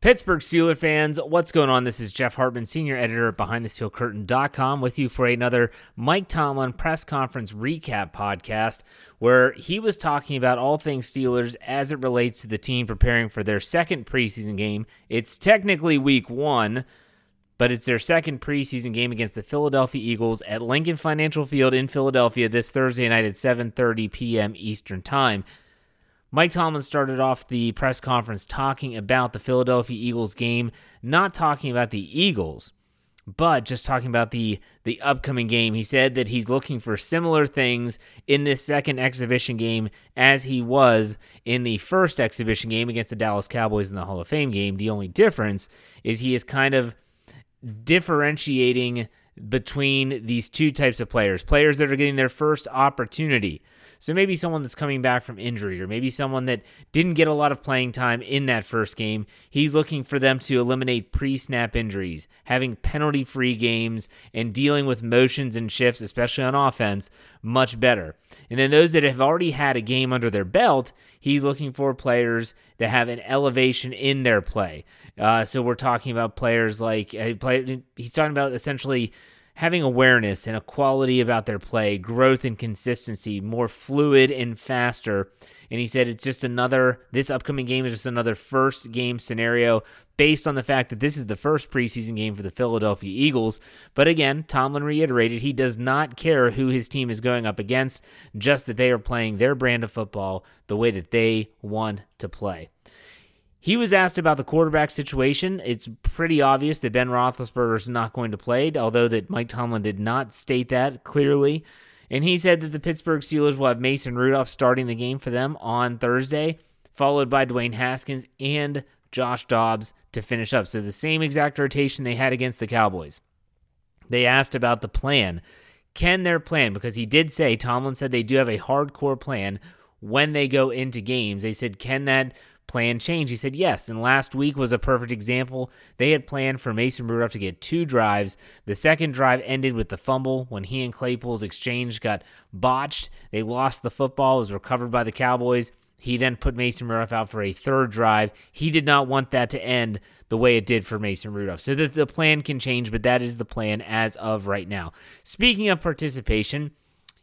Pittsburgh Steeler fans, what's going on? This is Jeff Hartman, senior editor at BehindTheSteelCurtain.com, with you for another Mike Tomlin press conference recap podcast, where he was talking about all things Steelers as it relates to the team preparing for their second preseason game. It's technically week one, but it's their second preseason game against the Philadelphia Eagles at Lincoln Financial Field in Philadelphia this Thursday night at 7:30 p.m. Eastern Time. Mike Tomlin started off the press conference talking about the Philadelphia Eagles game, not talking about the Eagles, but just talking about the the upcoming game. He said that he's looking for similar things in this second exhibition game as he was in the first exhibition game against the Dallas Cowboys in the Hall of Fame game. The only difference is he is kind of differentiating between these two types of players players that are getting their first opportunity. So maybe someone that's coming back from injury, or maybe someone that didn't get a lot of playing time in that first game. He's looking for them to eliminate pre snap injuries, having penalty free games, and dealing with motions and shifts, especially on offense, much better. And then those that have already had a game under their belt, he's looking for players that have an elevation in their play. Uh, so we're talking about players like uh, play, he's talking about essentially having awareness and a quality about their play, growth and consistency, more fluid and faster. And he said it's just another, this upcoming game is just another first game scenario based on the fact that this is the first preseason game for the Philadelphia Eagles. But again, Tomlin reiterated he does not care who his team is going up against, just that they are playing their brand of football the way that they want to play. He was asked about the quarterback situation. It's pretty obvious that Ben Roethlisberger is not going to play, although that Mike Tomlin did not state that clearly. And he said that the Pittsburgh Steelers will have Mason Rudolph starting the game for them on Thursday, followed by Dwayne Haskins and Josh Dobbs to finish up. So the same exact rotation they had against the Cowboys. They asked about the plan. Can their plan, because he did say, Tomlin said they do have a hardcore plan when they go into games. They said, can that plan change? He said yes. And last week was a perfect example. They had planned for Mason Rudolph to get two drives. The second drive ended with the fumble when he and Claypool's exchange got botched. They lost the football, it was recovered by the Cowboys. He then put Mason Rudolph out for a third drive. He did not want that to end the way it did for Mason Rudolph. So that the plan can change, but that is the plan as of right now. Speaking of participation,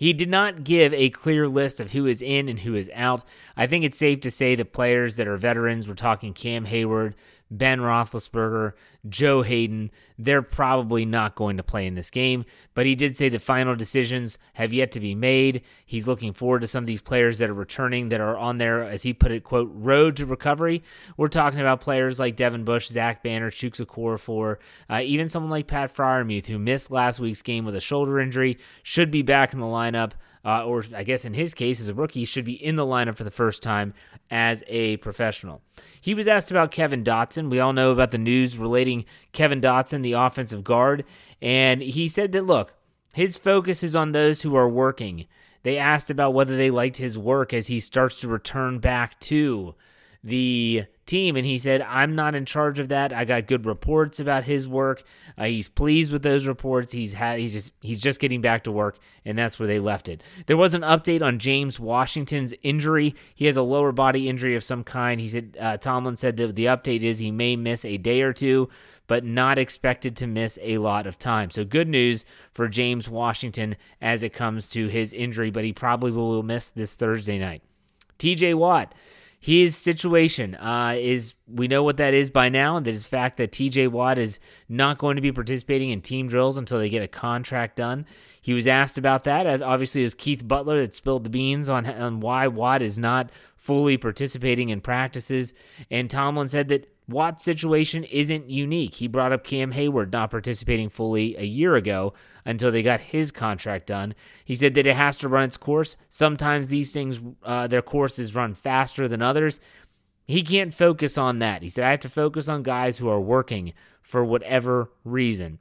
he did not give a clear list of who is in and who is out. I think it's safe to say the players that are veterans, we're talking Cam Hayward, Ben Roethlisberger, Joe Haden, they're probably not going to play in this game. But he did say the final decisions have yet to be made. He's looking forward to some of these players that are returning that are on their, as he put it, quote, road to recovery. We're talking about players like Devin Bush, Zach Banner, Chuks Okorafor, uh, even someone like Pat Freiermuth, who missed last week's game with a shoulder injury, should be back in the lineup uh, or I guess in his case, as a rookie, should be in the lineup for the first time as a professional. He was asked about Kevin Dotson. We all know about the news relating Kevin Dotson, the offensive guard, and he said that look, his focus is on those who are working. They asked about whether they liked his work as he starts to return back to the team and he said i'm not in charge of that. I got good reports about his work. Uh, he's pleased with those reports. He's had he's just he's just getting back to work and that's where they left it. There was an update on james washington's injury. He has a lower body injury of some kind. He said uh, tomlin said that the update is he may miss a day or two but not expected to miss a lot of time. So good news for james washington as it comes to his injury but he probably will miss this thursday night. Tj watt his situation uh, is we know what that is by now, and that is fact that TJ Watt is not going to be participating in team drills until they get a contract done. He was asked about that. Obviously, it was Keith Butler that spilled the beans on, on why Watt is not fully participating in practices, and Tomlin said that Watt's situation isn't unique. He brought up Cam Hayward not participating fully a year ago until they got his contract done. He said that it has to run its course. Sometimes these things, uh, their courses run faster than others. He can't focus on that. He said, I have to focus on guys who are working for whatever reason.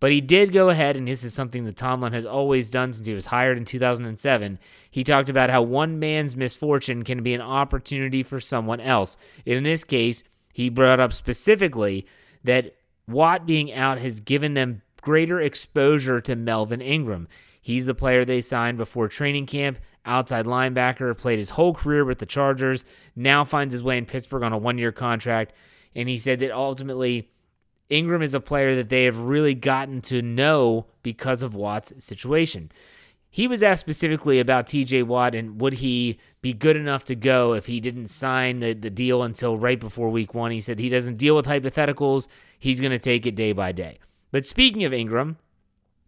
But he did go ahead, and this is something that Tomlin has always done since he was hired in 2007. He talked about how one man's misfortune can be an opportunity for someone else. In this case, he brought up specifically that Watt being out has given them greater exposure to Melvin Ingram. He's the player they signed before training camp, outside linebacker, played his whole career with the Chargers, now finds his way in Pittsburgh on a one year contract. And he said that ultimately, Ingram is a player that they have really gotten to know because of Watt's situation. He was asked specifically about TJ Watt and would he be good enough to go if he didn't sign the, the deal until right before week one. He said he doesn't deal with hypotheticals, he's going to take it day by day. But speaking of Ingram,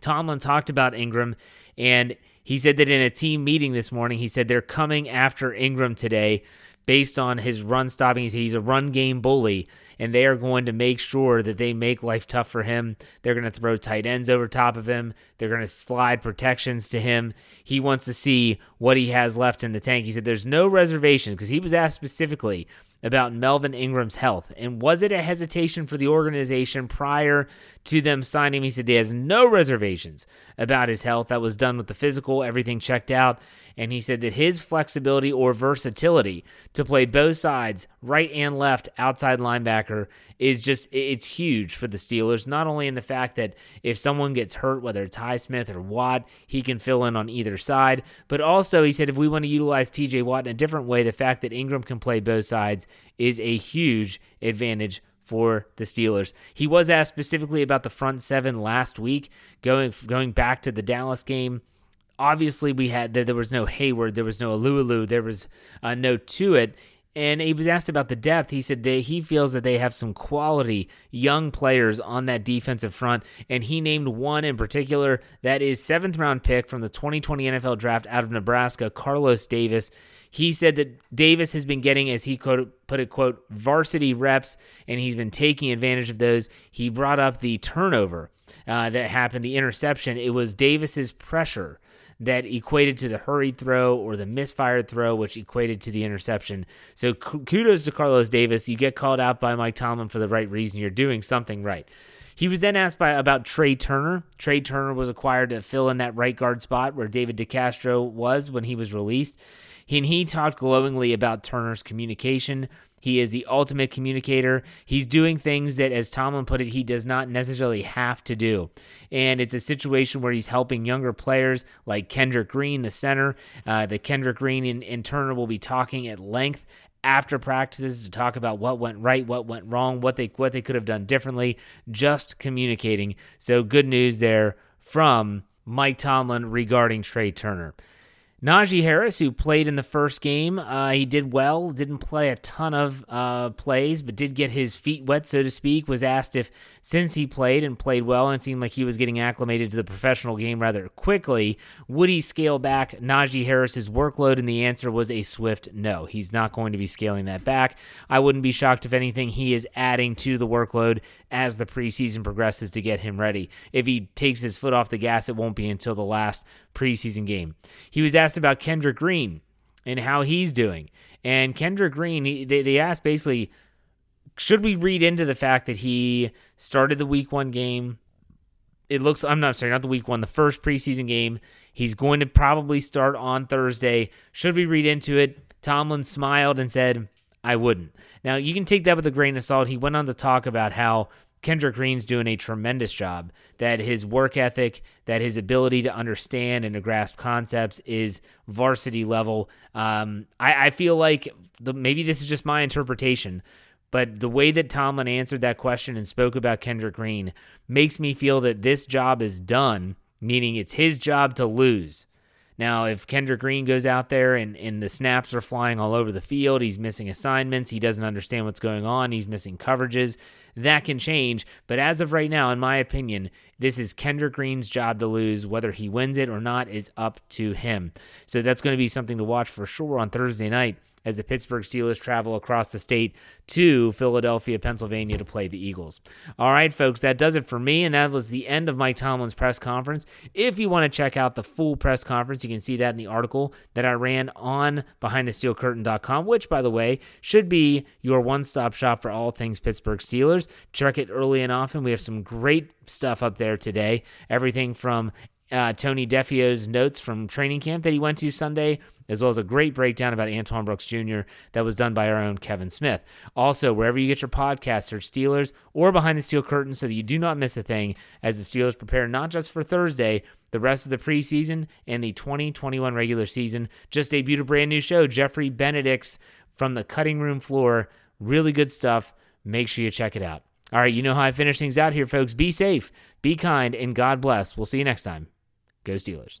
Tomlin talked about Ingram and he said that in a team meeting this morning, he said they're coming after Ingram today based on his run stopping. He's a run game bully, and they are going to make sure that they make life tough for him. They're going to throw tight ends over top of him. They're going to slide protections to him. He wants to see what he has left in the tank. He said there's no reservations because he was asked specifically about Melvin Ingram's health. And was it a hesitation for the organization prior to them signing him? He said he has no reservations about his health. That was done with the physical, everything checked out and he said that his flexibility or versatility to play both sides, right and left, outside linebacker, is just it's huge for the Steelers. Not only in the fact that if someone gets hurt, whether it's Highsmith or Watt, he can fill in on either side, but also he said if we want to utilize TJ Watt in a different way, the fact that Ingram can play both sides is a huge advantage for the Steelers. He was asked specifically about the front seven last week, going going back to the Dallas game obviously we had there, there was no Hayward, there was no Alualu, there was uh, no Tuitt. And he was asked about the depth. He said that he feels that they have some quality young players on that defensive front. And he named one in particular that is seventh round pick from the 2020 NFL draft out of Nebraska, Carlos Davis. He said that Davis has been getting, as he quote, put it, quote, varsity reps, and he's been taking advantage of those. He brought up the turnover uh, that happened, the interception. It was Davis's pressure that equated to the hurried throw or the misfired throw, which equated to the interception. So kudos to Carlos Davis. You get called out by Mike Tomlin for the right reason. You're doing something right. He was then asked by about Trai Turner. Trai Turner was acquired to fill in that right guard spot where David DeCastro was when he was released. And he talked glowingly about Turner's communication, he is the ultimate communicator. He's doing things that, as Tomlin put it, he does not necessarily have to do. And it's a situation where he's helping younger players like Kendrick Green, the center. Uh, the Kendrick Green and, and Turner will be talking at length after practices to talk about what went right, what went wrong, what they what they could have done differently, just communicating. So good news there from Mike Tomlin regarding Trai Turner. Najee Harris, who played in the first game, uh, he did well. Didn't play a ton of uh, plays, but did get his feet wet, so to speak. Was asked if, since he played and played well, and seemed like he was getting acclimated to the professional game rather quickly, would he scale back Najee Harris's workload? And the answer was a swift no. He's not going to be scaling that back. I wouldn't be shocked if anything he is adding to the workload as the preseason progresses to get him ready. If he takes his foot off the gas, it won't be until the last preseason game. He was asked about Kendrick Green and how he's doing. And Kendrick Green, he, they, they asked basically, should we read into the fact that he started the week one game? It looks, I'm not sorry, not the week one, the first preseason game. He's going to probably start on Thursday. Should we read into it? Tomlin smiled and said, I wouldn't. Now, you can take that with a grain of salt. He went on to talk about how Kendrick Green's doing a tremendous job, that his work ethic, that his ability to understand and to grasp concepts is varsity level. Um, I, I, feel like the, maybe this is just my interpretation, but the way that Tomlin answered that question and spoke about Kendrick Green makes me feel that this job is done, meaning it's his job to lose. Now, if Kendrick Green goes out there and, and the snaps are flying all over the field, he's missing assignments, he doesn't understand what's going on, he's missing coverages, that can change. But as of right now, in my opinion, this is Kendrick Green's job to lose. Whether he wins it or not is up to him. So that's going to be something to watch for sure on Thursday night as the Pittsburgh Steelers travel across the state to Philadelphia, Pennsylvania to play the Eagles. All right, folks, that does it for me, and that was the end of Mike Tomlin's press conference. If you want to check out the full press conference, you can see that in the article that I ran on BehindTheSteelCurtain.com, which, by the way, should be your one stop shop for all things Pittsburgh Steelers. Check it early and often. We have some great stuff up there today. Everything from uh, Tony Defeo's notes from training camp that he went to Sunday as well as a great breakdown about Antoine Brooks Jr. that was done by our own Kevin Smith. Also, wherever you get your podcasts, search Steelers or Behind the Steel Curtain so that you do not miss a thing as the Steelers prepare not just for Thursday, the rest of the preseason and the 2021 regular season. Just debuted a brand new show, Jeffrey Benedict's From the Cutting Room Floor. Really good stuff. Make sure you check it out. All right, you know how I finish things out here, folks. Be safe, be kind, and God bless. We'll see you next time. Go Steelers.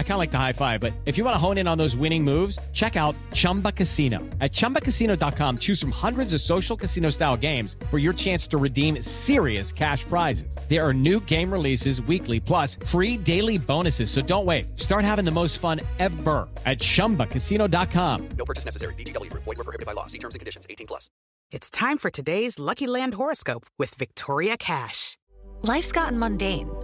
I kind of like the high five, but if you want to hone in on those winning moves, check out Chumba Casino. At ChumbaCasino.com, choose from hundreds of social casino style games for your chance to redeem serious cash prizes. There are new game releases weekly, plus free daily bonuses. So don't wait. Start having the most fun ever at ChumbaCasino.com. No purchase necessary. VGW. Void were prohibited by law. See terms and conditions. 18 plus. It's time for today's Lucky Land horoscope with Victoria Cash. Life's gotten mundane,